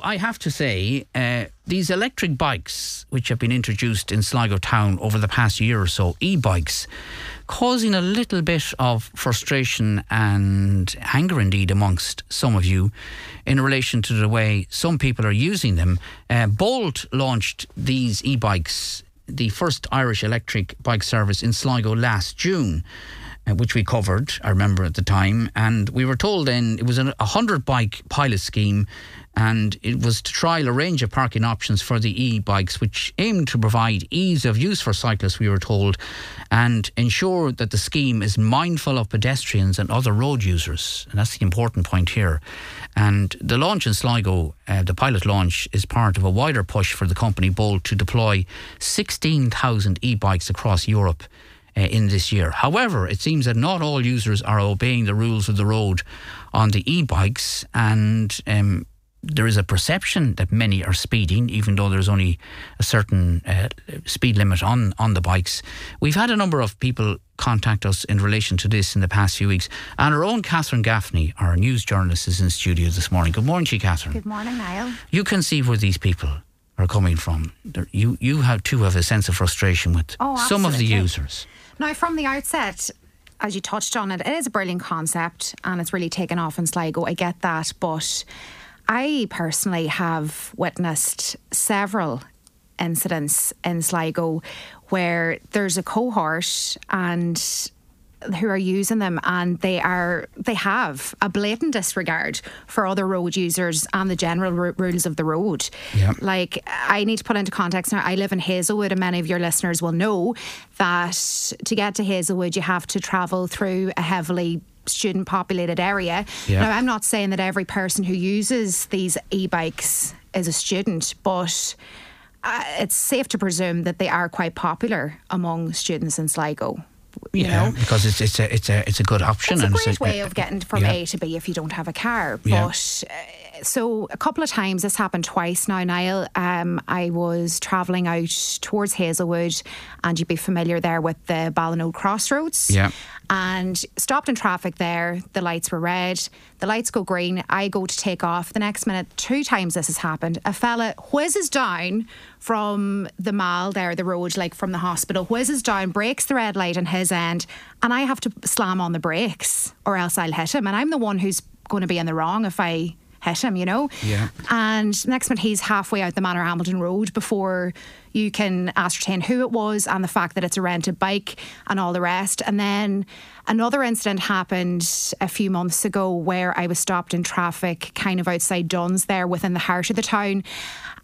I have to say, uh, these electric bikes, which have been introduced in Sligo town over the past year or so, e bikes, causing a little bit of frustration and anger indeed amongst some of you in relation to the way some people are using them. Uh, Bolt launched these e bikes, the first Irish electric bike service in Sligo last June. Uh, which we covered, I remember at the time, and we were told then it was a 100 bike pilot scheme and it was to trial a range of parking options for the e-bikes which aimed to provide ease of use for cyclists we were told and ensure that the scheme is mindful of pedestrians and other road users. And that's the important point here. And the launch in Sligo uh, the pilot launch is part of a wider push for the company Bolt to deploy 16,000 e-bikes across Europe uh, in this year. However, it seems that not all users are obeying the rules of the road on the e bikes, and um, there is a perception that many are speeding, even though there's only a certain uh, speed limit on, on the bikes. We've had a number of people contact us in relation to this in the past few weeks. And our own Catherine Gaffney, our news journalist, is in studio this morning. Good morning to you, Catherine. Good morning, Niall. You can see where these people are coming from. You, you have too have a sense of frustration with oh, some of the users. Now, from the outset, as you touched on it, it is a brilliant concept and it's really taken off in Sligo. I get that, but I personally have witnessed several incidents in Sligo where there's a cohort and who are using them and they are they have a blatant disregard for other road users and the general r- rules of the road yep. like i need to put into context now i live in hazelwood and many of your listeners will know that to get to hazelwood you have to travel through a heavily student populated area. Yeah. Now, I'm not saying that every person who uses these e bikes is a student, but uh, it's safe to presume that they are quite popular among students in Sligo. You yeah, know? because it's it's a it's a it's a good option. It's a and great it's a, way of getting from yeah. A to B if you don't have a car. Yeah. Uh, so a couple of times this happened twice now, Niall. Um, I was travelling out towards Hazelwood, and you'd be familiar there with the Ballinode Crossroads. Yeah and stopped in traffic there. The lights were red. The lights go green. I go to take off. The next minute, two times this has happened. A fella whizzes down from the mall there, the road, like from the hospital, whizzes down, breaks the red light on his end, and I have to slam on the brakes or else I'll hit him. And I'm the one who's going to be in the wrong if I hit him, you know? Yeah. And next minute, he's halfway out the Manor Hamilton Road before you can ascertain who it was and the fact that it's a rented bike and all the rest. And then another incident happened a few months ago where I was stopped in traffic kind of outside Dunnes there within the heart of the town.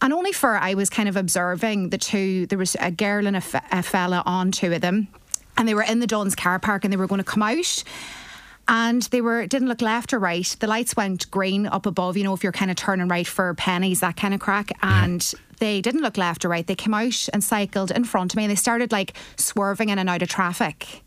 And only for I was kind of observing the two, there was a girl and a, f- a fella on two of them. And they were in the Dunnes car park and they were going to come out and they were didn't look left or right. The lights went green up above, you know, if you're kind of turning right for Penneys, that kind of crack. And yeah. they didn't look left or right. They came out and cycled in front of me and they started like swerving in and out of traffic.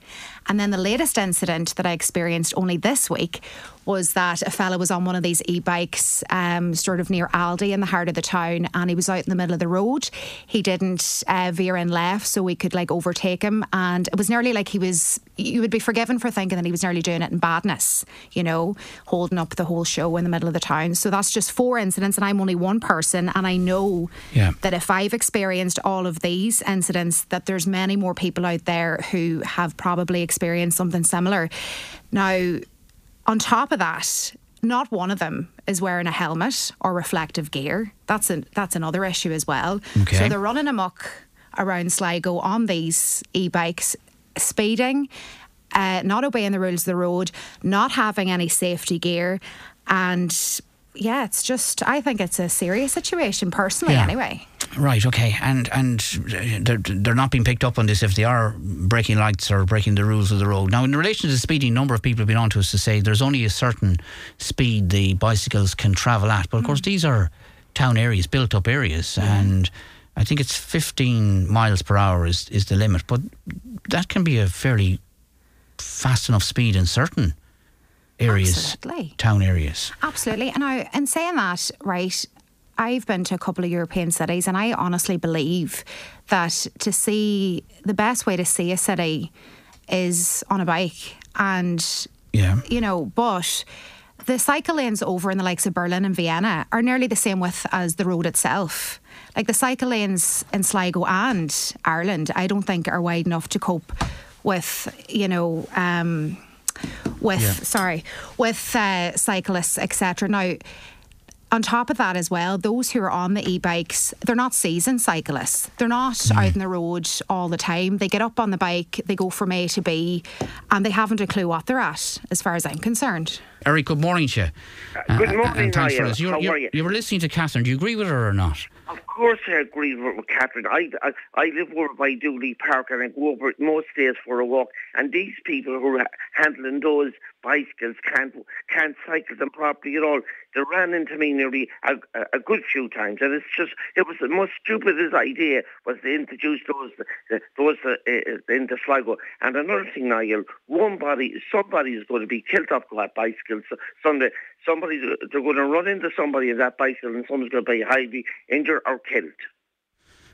And then the latest incident that I experienced only this week was that a fella was on one of these e-bikes, um, sort of near Aldi in the heart of the town, and he was out in the middle of the road. He didn't uh, veer in left, so we could like overtake him, and it was nearly like he was. You would be forgiven for thinking that he was nearly doing it in badness, you know, holding up the whole show in the middle of the town. So that's just four incidents, and I'm only one person, and I know yeah. that if I've experienced all of these incidents, that there's many more people out there who have probably experienced something similar. Now on top of that, not one of them is wearing a helmet or reflective gear. That's a, that's another issue as well. Okay. So they're running amok around Sligo on these e-bikes, speeding, uh, not obeying the rules of the road, not having any safety gear, and yeah, it's just I think it's a serious situation personally. Yeah. Anyway. Right. Okay. And and uh, they're, they're not being picked up on this if they are breaking lights or breaking the rules of the road. Now, in relation to the speeding, a number of people have been on to us to say there's only a certain speed the bicycles can travel at. But of course, hmm. these are town areas, built up areas, yeah. and I think it's 15 miles per hour is is the limit. But that can be a fairly fast enough speed in certain areas, Absolutely. town areas. Absolutely. And now, in saying that, right, I've been to a couple of European cities, and I honestly believe that to see the best way to see a city is on a bike. And, yeah. you know, but the cycle lanes over in the likes of Berlin and Vienna are nearly the same width as the road itself. Like the cycle lanes in Sligo and Ireland, I don't think are wide enough to cope with, you know, um, with yeah. sorry, with uh, cyclists, etc. Now on top of that as well, those who are on the e-bikes, they're not seasoned cyclists. They're not mm. out on the road all the time. They get up on the bike, they go from A to B, and they haven't a clue what they're at, as far as I'm concerned. Eric, good morning to you. Uh, good morning, uh, and thanks for. You're, How are you? You were listening to Catherine. Do you agree with her or not? Of course, I agree with Catherine. I, I, I live over by Doorly Park and I go over most days for a walk. And these people who are handling those bicycles can't can't cycle them properly at all. They ran into me nearly a, a, good few times, and it's just it was the most stupidest idea was to introduce those those uh, uh, into Sligo. And another thing, Niall, one body somebody is going to be killed off that bicycle Sunday. Somebody's they're going to run into somebody in that bicycle, and someone's going to be highly injured or killed.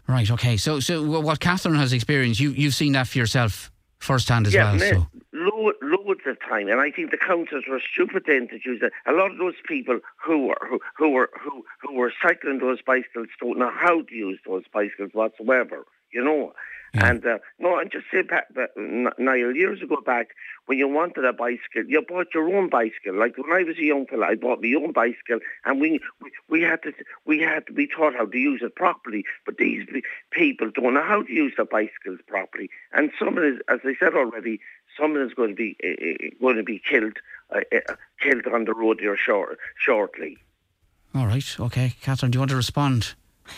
Right. Okay. So, so what Catherine has experienced, you you've seen that for yourself firsthand as yeah, well. so. Lo- loads of time, and I think the councils were stupid then to use it. A lot of those people who were who, who were who, who were cycling those bicycles don't know how to use those bicycles whatsoever. You know, yeah. And uh, no, and just say back, Niall, years ago back, when you wanted a bicycle, you bought your own bicycle. Like when I was a young fella, I bought my own bicycle, and we we, we had to we had to be taught how to use it properly. But these people don't know how to use their bicycles properly, and some of it, as I said already, someone is going to be uh, going to be killed uh, uh, killed on the road here short, shortly. All right, okay, Catherine, do you want to respond?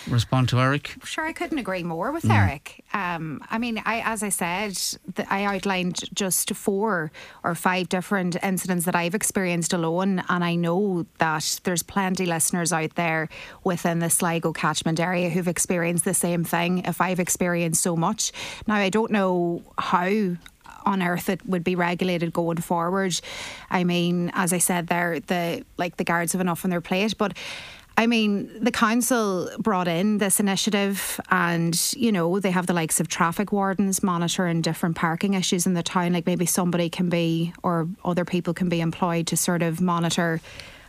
Respond to Eric? Sure, I couldn't agree more with mm. Eric. Um, I mean, I, as I said, the, I outlined just four or five different incidents that I've experienced alone, and I know that there's plenty listeners out there within the Sligo catchment area who've experienced the same thing. If I've experienced so much, now I don't know how on earth it would be regulated going forward. I mean, as I said there, the like the guards have enough on their plate, but I mean, the council brought in this initiative, and you know they have the likes of traffic wardens monitoring different parking issues in the town. Like maybe somebody can be, or other people can be employed to sort of monitor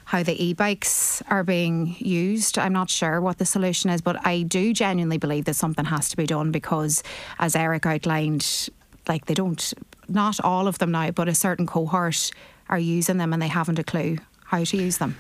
how the e-bikes are being used. I'm not sure what the solution is, but I do genuinely believe that something has to be done because, as Eric outlined, like they don't, not all of them now, but a certain cohort are using them and they haven't a clue how to use them.